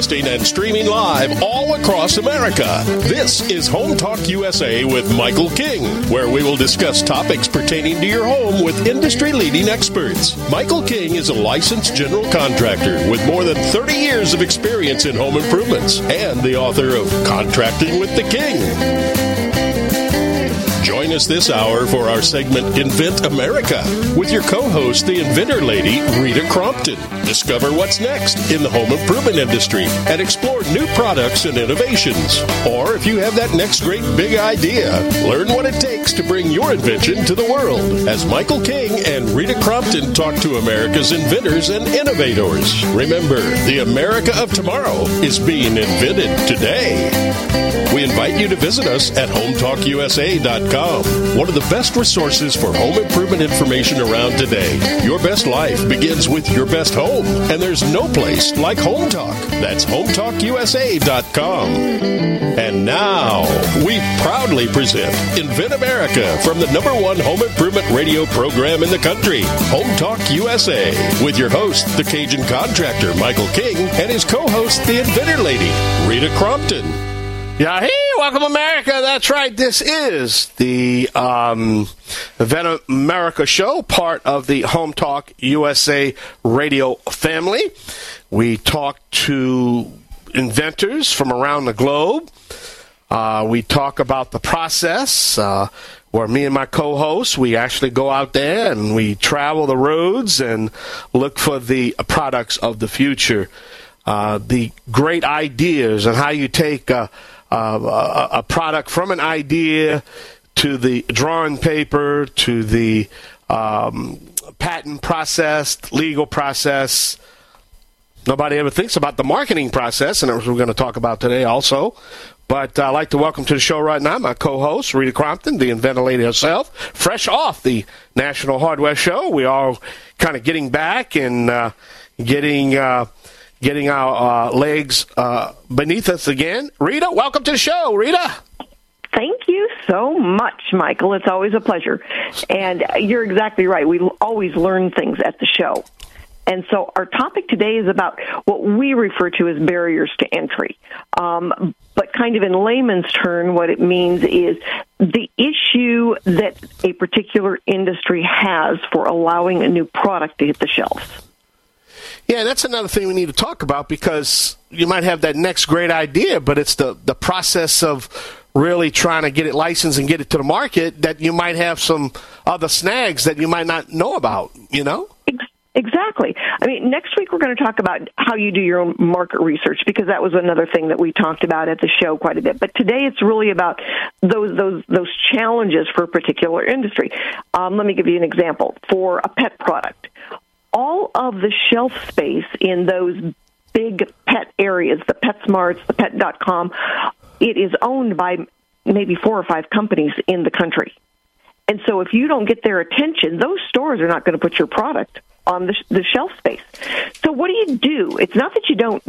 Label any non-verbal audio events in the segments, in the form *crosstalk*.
Broadcasting and streaming live all across America. This is Home Talk USA with Michael King, where we will discuss topics pertaining to your home with industry leading experts. Michael King is a licensed general contractor with more than 30 years of experience in home improvements and the author of Contracting with the King. Join us this hour for our segment Invent America with your co host, the inventor lady, Rita Crompton. Discover what's next in the home improvement industry and explore new products and innovations. Or if you have that next great big idea, learn what it takes to bring your invention to the world as Michael King and Rita Crompton talk to America's inventors and innovators. Remember, the America of tomorrow is being invented today. We invite you to visit us at hometalkusa.com, one of the best resources for home improvement information around today. Your best life begins with your best home, and there's no place like Home Talk. That's hometalkusa.com. And now, we proudly present Invent America from the number one home improvement radio program in the country, Home Talk USA, with your host, the Cajun contractor, Michael King, and his co host, the inventor lady, Rita Crompton. Yeah, hey, welcome America. That's right. This is the um, Invent America show, part of the Home Talk USA radio family. We talk to inventors from around the globe. Uh, we talk about the process. Uh, where me and my co-hosts we actually go out there and we travel the roads and look for the products of the future, uh, the great ideas and how you take. Uh, a, a product from an idea to the drawing paper to the um, patent process, legal process. Nobody ever thinks about the marketing process, and that's what we're going to talk about today also. But I'd like to welcome to the show right now my co-host, Rita Crompton, the inventor lady herself, fresh off the National Hardware Show. We are kind of getting back and uh, getting uh, getting our uh, legs uh, beneath us again. Rita, welcome to the show. Rita. Thank you so much, Michael. It's always a pleasure. And you're exactly right. We always learn things at the show. And so our topic today is about what we refer to as barriers to entry. Um, but kind of in layman's term, what it means is the issue that a particular industry has for allowing a new product to hit the shelves. Yeah, that's another thing we need to talk about because you might have that next great idea, but it's the, the process of really trying to get it licensed and get it to the market that you might have some other snags that you might not know about, you know? Exactly. I mean, next week we're going to talk about how you do your own market research because that was another thing that we talked about at the show quite a bit. But today it's really about those those those challenges for a particular industry. Um, let me give you an example for a pet product of the shelf space in those big pet areas, the PetSmarts, the Petco, it is owned by maybe four or five companies in the country. And so if you don't get their attention, those stores are not going to put your product on the, the shelf space. So what do you do? It's not that you don't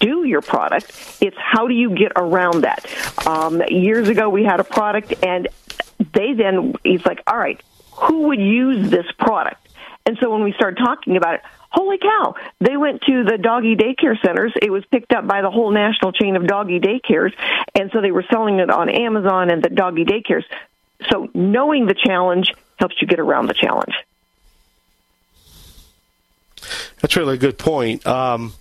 do your product, it's how do you get around that? Um, years ago, we had a product, and they then, he's like, all right, who would use this product? And so when we started talking about it, holy cow, they went to the doggy daycare centers. It was picked up by the whole national chain of doggy daycares. And so they were selling it on Amazon and the doggy daycares. So knowing the challenge helps you get around the challenge. That's really a good point. Um,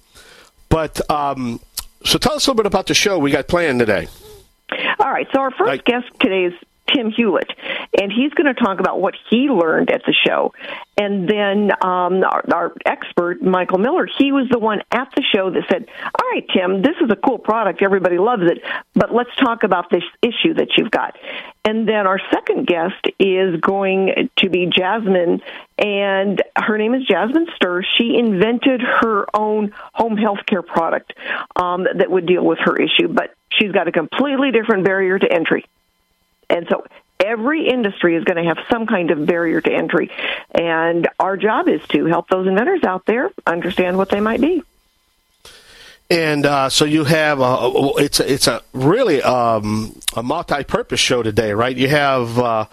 but um, so tell us a little bit about the show we got planned today. All right. So our first like, guest today is Tim Hewlett, and he's going to talk about what he learned at the show. And then um, our, our expert, Michael Miller, he was the one at the show that said, All right, Tim, this is a cool product. Everybody loves it, but let's talk about this issue that you've got. And then our second guest is going to be Jasmine, and her name is Jasmine Starr. She invented her own home health care product um, that would deal with her issue, but she's got a completely different barrier to entry. And so Every industry is going to have some kind of barrier to entry, and our job is to help those inventors out there understand what they might be. And uh, so you have a, it's a, it's a really um, a multi-purpose show today, right? You have, uh,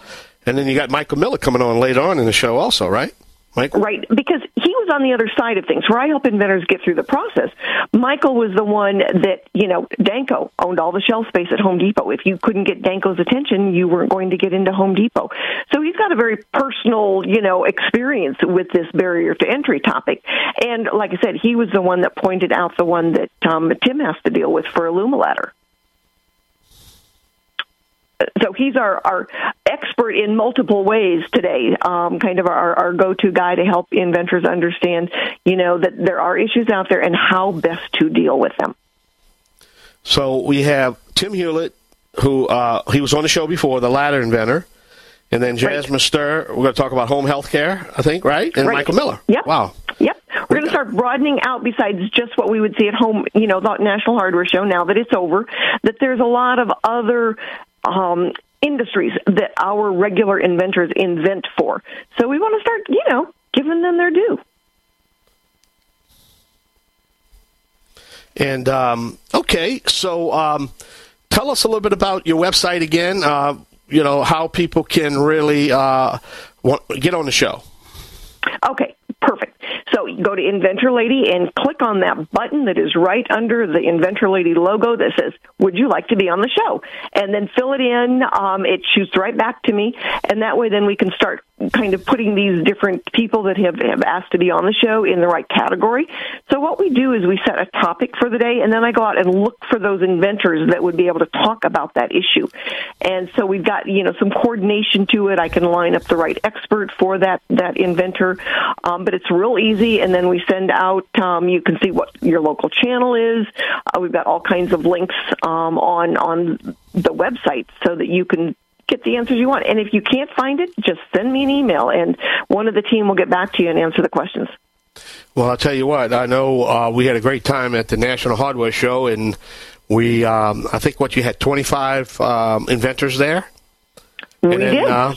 and then you got Michael Miller coming on later on in the show, also, right? Michael? Right, because was on the other side of things, where I help inventors get through the process. Michael was the one that, you know, Danco owned all the shelf space at Home Depot. If you couldn't get Danco's attention, you weren't going to get into Home Depot. So he's got a very personal, you know, experience with this barrier to entry topic. And like I said, he was the one that pointed out the one that um, Tim has to deal with for Illumiladder so he's our, our expert in multiple ways today, um, kind of our, our go-to guy to help inventors understand, you know, that there are issues out there and how best to deal with them. So we have Tim Hewlett, who uh, he was on the show before, the ladder inventor, and then Jasmine right. Starr. We're going to talk about home health care, I think, right? And right. Michael Miller. Yep. Wow. Yep. We're going to start broadening out besides just what we would see at home, you know, the National Hardware Show now that it's over, that there's a lot of other um, industries that our regular inventors invent for. So we want to start, you know, giving them their due. And um, okay, so um, tell us a little bit about your website again. Uh, you know how people can really uh, want, get on the show. Okay, go to Inventor Lady and click on that button that is right under the Inventor Lady logo that says, Would you like to be on the show? And then fill it in. Um, it shoots right back to me. And that way, then we can start kind of putting these different people that have, have asked to be on the show in the right category. So what we do is we set a topic for the day, and then I go out and look for those inventors that would be able to talk about that issue. And so we've got you know some coordination to it. I can line up the right expert for that that inventor, um, but it's real easy. And then we send out. Um, you can see what your local channel is. Uh, we've got all kinds of links um, on on the website so that you can get the answers you want. And if you can't find it, just send me an email, and one of the team will get back to you and answer the questions. Well, I'll tell you what. I know uh, we had a great time at the National Hardware Show, and we, um, I think, what you had twenty five um, inventors there. We and then, did. Uh,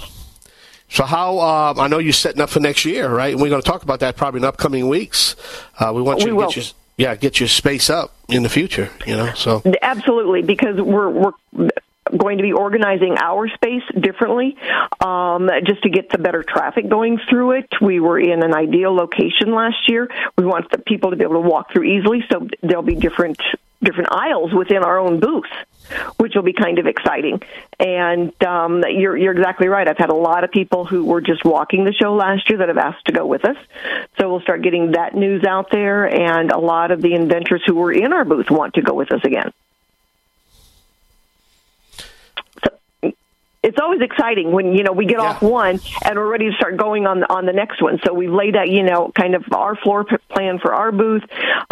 so how? Um, I know you're setting up for next year, right? And we're going to talk about that probably in upcoming weeks. Uh, we want you we to will. get your yeah get your space up in the future. You know, so absolutely because we're we're going to be organizing our space differently um, just to get the better traffic going through it. We were in an ideal location last year. We want the people to be able to walk through easily, so there'll be different different aisles within our own booth, which will be kind of exciting. And um, you're you're exactly right. I've had a lot of people who were just walking the show last year that have asked to go with us. So we'll start getting that news out there, and a lot of the inventors who were in our booth want to go with us again. It's always exciting when you know we get yeah. off one and we're ready to start going on the, on the next one. So we've laid out you know kind of our floor plan for our booth,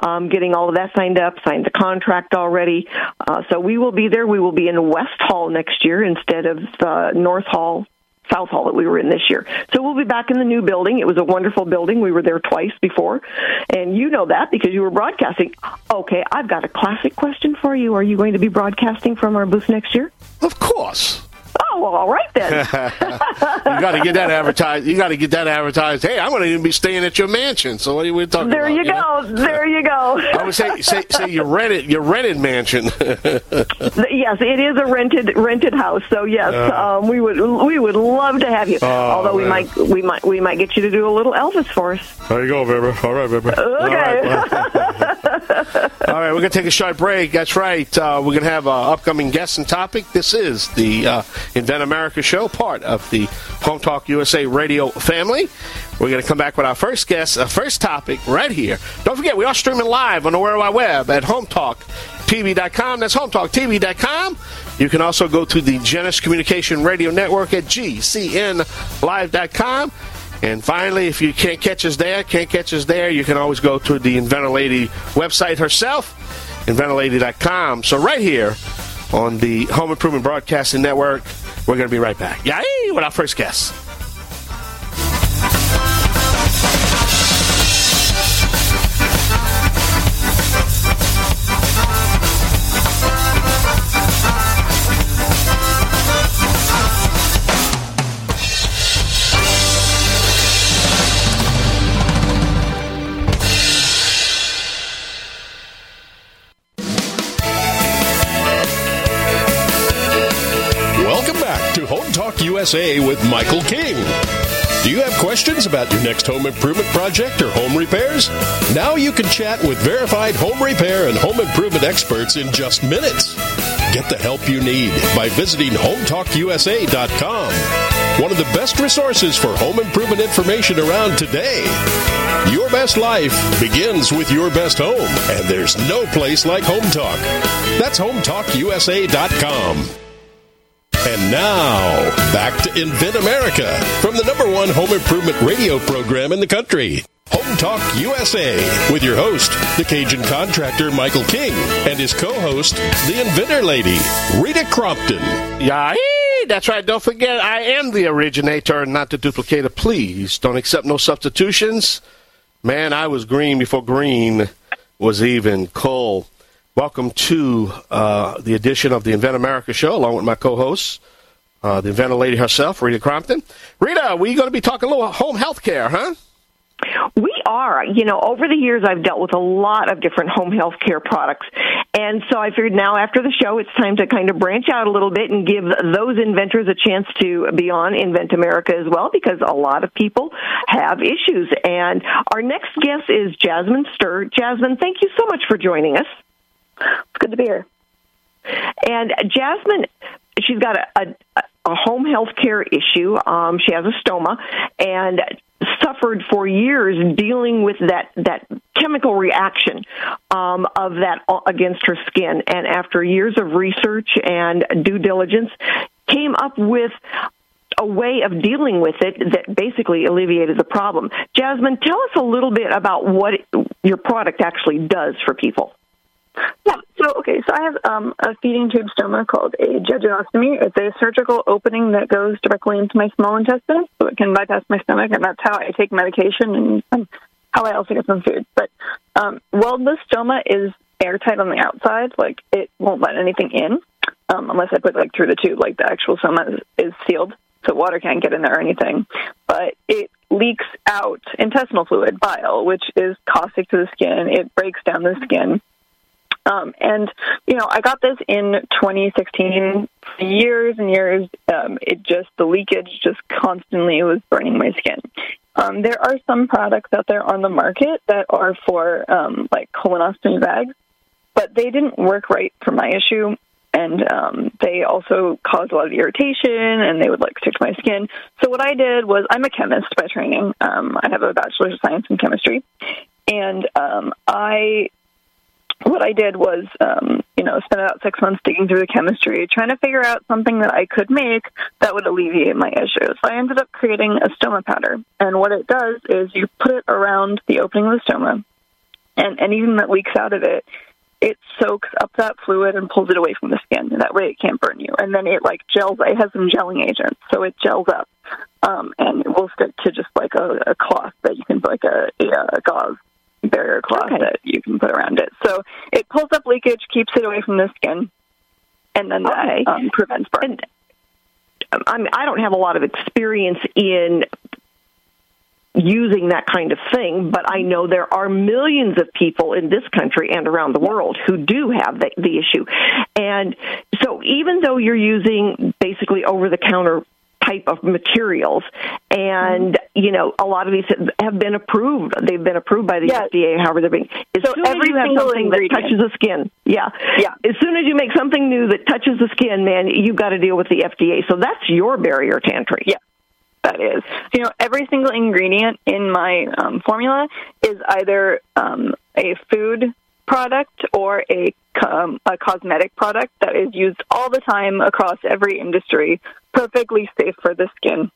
um, getting all of that signed up, signed the contract already. Uh, so we will be there. We will be in West Hall next year instead of uh, North Hall. South Hall that we were in this year. So we'll be back in the new building. It was a wonderful building. We were there twice before. And you know that because you were broadcasting. Okay, I've got a classic question for you. Are you going to be broadcasting from our booth next year? Of course. Oh, well, all right then. *laughs* you got to get that advertised. You got to get that advertised. Hey, I'm going to even be staying at your mansion. So what are we talking there about? You you go. Know? There you go. I would say, say, say you rented your rented mansion. *laughs* yes, it is a rented rented house. So yes, uh, um, we would we would love to have you. Oh, Although we might we might we might get you to do a little Elvis for us. There you go, baby. All right, baby. Okay. All right, *laughs* All right we're gonna take a short break. That's right. Uh, we're gonna have an upcoming guest and topic. This is the uh, Invent America show, part of the Home Talk USA radio family. We're going to come back with our first guest, our first topic right here. Don't forget, we are streaming live on the World Wide Web at HomeTalkTV.com. That's HomeTalkTV.com. You can also go to the Genesis Communication Radio Network at GCNLive.com. And finally, if you can't catch us there, can't catch us there, you can always go to the Inventor Lady website herself, InventorLady.com. So right here on the Home Improvement Broadcasting Network. We're going to be right back. Yay! With our first guest. USA with Michael King. Do you have questions about your next home improvement project or home repairs? Now you can chat with verified home repair and home improvement experts in just minutes. Get the help you need by visiting HometalkUSA.com, one of the best resources for home improvement information around today. Your best life begins with your best home, and there's no place like Home Talk. That's HometalkUSA.com. And now, back to Invent America from the number one home improvement radio program in the country. Home Talk USA with your host, the Cajun contractor Michael King, and his co host, the inventor lady, Rita Crompton. Yeah, that's right. Don't forget, I am the originator, not the duplicator. Please don't accept no substitutions. Man, I was green before green was even coal. Welcome to uh, the edition of the Invent America show, along with my co-hosts, uh, the inventor lady herself, Rita Crompton. Rita, we're going to be talking a little home health care, huh? We are. You know, over the years, I've dealt with a lot of different home health care products. And so I figured now after the show, it's time to kind of branch out a little bit and give those inventors a chance to be on Invent America as well, because a lot of people have issues. And our next guest is Jasmine Starr. Jasmine, thank you so much for joining us. It's good to be here. And Jasmine, she's got a, a, a home health care issue. Um, she has a stoma and suffered for years dealing with that that chemical reaction um, of that against her skin. And after years of research and due diligence, came up with a way of dealing with it that basically alleviated the problem. Jasmine, tell us a little bit about what your product actually does for people. Yeah. So okay. So I have um, a feeding tube stoma called a jejunostomy. It's a surgical opening that goes directly into my small intestine, so it can bypass my stomach, and that's how I take medication and um, how I also get some food. But um, while the stoma is airtight on the outside, like it won't let anything in um, unless I put like through the tube. Like the actual stoma is, is sealed, so water can't get in there or anything. But it leaks out intestinal fluid, bile, which is caustic to the skin. It breaks down the skin um, and you know, I got this in 2016. Years and years, um, it just the leakage just constantly was burning my skin. Um, there are some products out there on the market that are for um, like colonostomy bags, but they didn't work right for my issue, and um, they also caused a lot of irritation, and they would like stick to my skin. So what I did was, I'm a chemist by training. Um, I have a bachelor's of science in chemistry, and um, I what I did was, um, you know, spend about six months digging through the chemistry, trying to figure out something that I could make that would alleviate my issues. So I ended up creating a stoma powder. And what it does is you put it around the opening of the stoma, and anything that leaks out of it, it soaks up that fluid and pulls it away from the skin. And that way it can't burn you. And then it like gels. It has some gelling agents, so it gels up, um, and it will stick to just like a, a cloth that you can like a, a, gauze barrier cloth okay. that you can put around it. So it pulls up leakage, keeps it away from the skin, and then okay. that um, prevents burn. And, um, I I don't have a lot of experience in using that kind of thing, but I know there are millions of people in this country and around the world who do have the, the issue. And so even though you're using basically over the counter type of materials. And, you know, a lot of these have been approved. They've been approved by the yes. FDA, however they're being. As so soon as you have something ingredient. that touches the skin, yeah. Yeah. As soon as you make something new that touches the skin, man, you've got to deal with the FDA. So that's your barrier to entry. Yeah that is. You know, every single ingredient in my um, formula is either um, a food product or a, um, a cosmetic product that is used all the time across every industry, perfectly safe for the skin.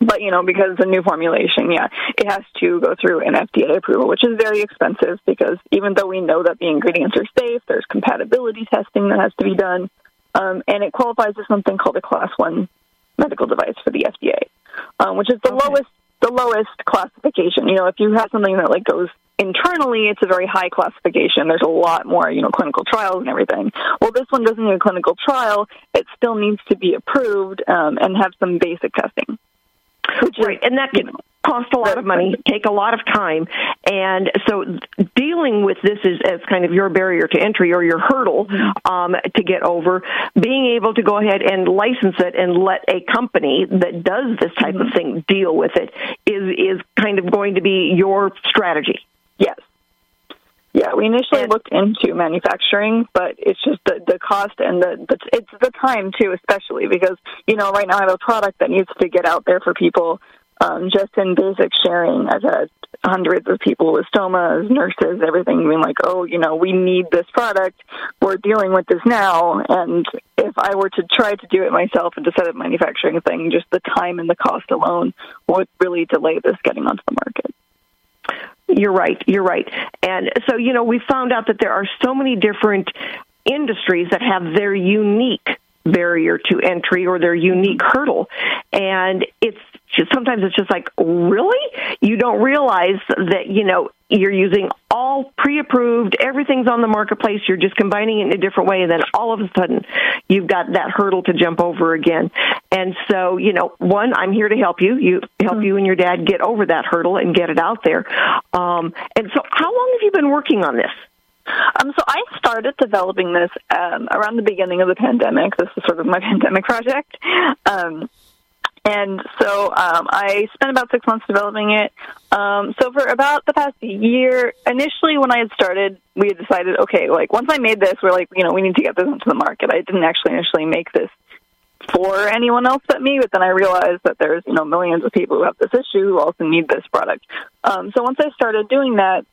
But, you know, because it's a new formulation, yeah, it has to go through an FDA approval, which is very expensive because even though we know that the ingredients are safe, there's compatibility testing that has to be done. Um, and it qualifies as something called a class one medical device for the FDA, um, which is the okay. lowest the lowest classification. You know, if you have something that like goes internally, it's a very high classification. There's a lot more, you know, clinical trials and everything. Well, this one doesn't need a clinical trial. It still needs to be approved um, and have some basic testing. right, is, and that can. Cost a lot of money, take a lot of time, and so dealing with this is as kind of your barrier to entry or your hurdle um, to get over. Being able to go ahead and license it and let a company that does this type of thing deal with it is is kind of going to be your strategy. Yes. Yeah, we initially and, looked into manufacturing, but it's just the the cost and the, the it's the time too, especially because you know right now I have a product that needs to get out there for people. Um, just in basic sharing, I've had hundreds of people with stomas, nurses, everything being like, "Oh, you know, we need this product. We're dealing with this now." And if I were to try to do it myself and to set up manufacturing thing, just the time and the cost alone would really delay this getting onto the market. You're right. You're right. And so, you know, we found out that there are so many different industries that have their unique barrier to entry or their unique hurdle. And it's just, sometimes it's just like, really? You don't realize that, you know, you're using all pre-approved, everything's on the marketplace, you're just combining it in a different way, and then all of a sudden you've got that hurdle to jump over again. And so, you know, one, I'm here to help you, you help mm-hmm. you and your dad get over that hurdle and get it out there. Um, and so how long have you been working on this? Um, so I started developing this um, around the beginning of the pandemic. This was sort of my *laughs* pandemic project. Um, and so um, I spent about six months developing it. Um, so for about the past year, initially when I had started, we had decided, okay, like once I made this, we're like, you know, we need to get this into the market. I didn't actually initially make this for anyone else but me, but then I realized that there's, you know, millions of people who have this issue who also need this product. Um, so once I started doing that,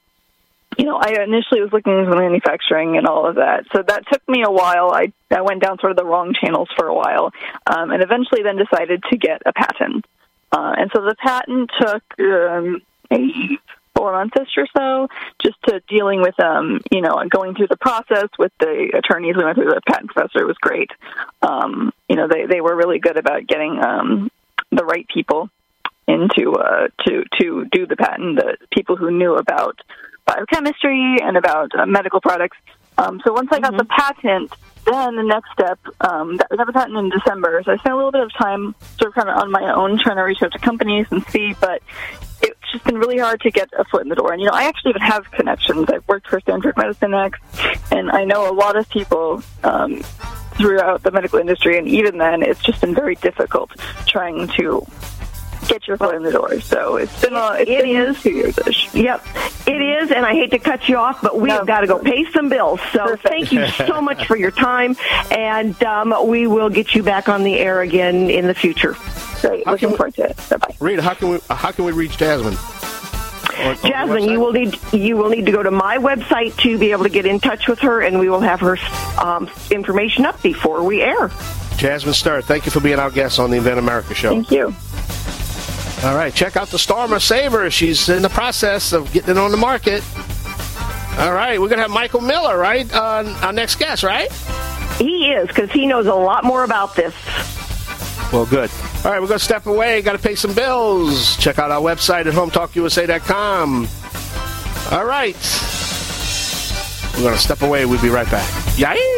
you know, I initially was looking into manufacturing and all of that. So that took me a while. I, I went down sort of the wrong channels for a while, um, and eventually then decided to get a patent. Uh, and so the patent took um, maybe four months or so, just to dealing with, um, you know, going through the process with the attorneys. We went through the patent professor. It was great. Um, you know, they they were really good about getting um, the right people into uh, to to do the patent. The people who knew about biochemistry and about uh, medical products. Um, so once I got mm-hmm. the patent, then the next step, um, that, got the patent in December. So I spent a little bit of time sort of kind of on my own trying to reach out to companies and see, but it's just been really hard to get a foot in the door. And, you know, I actually even have connections. I've worked for Stanford Medicine X, and I know a lot of people um, throughout the medical industry, and even then, it's just been very difficult trying to get your foot in the door. So it's been a, it's it been is. two years ish. Yep, it is, and I hate to cut you off, but we've no. got to go pay some bills. So Perfect. thank you *laughs* so much for your time, and um, we will get you back on the air again in the future. Great, how looking forward to it. Bye bye. Rita, how can we how can we reach Jasmine? On, Jasmine, you will need you will need to go to my website to be able to get in touch with her, and we will have her um, information up before we air. Jasmine Starr, thank you for being our guest on the Invent America show. Thank you. All right, check out the Stoma Saver. She's in the process of getting it on the market. All right, we're going to have Michael Miller, right? Uh, our next guest, right? He is, because he knows a lot more about this. Well, good. All right, we're going to step away. Got to pay some bills. Check out our website at hometalkusa.com. All right. We're going to step away. We'll be right back. Yay!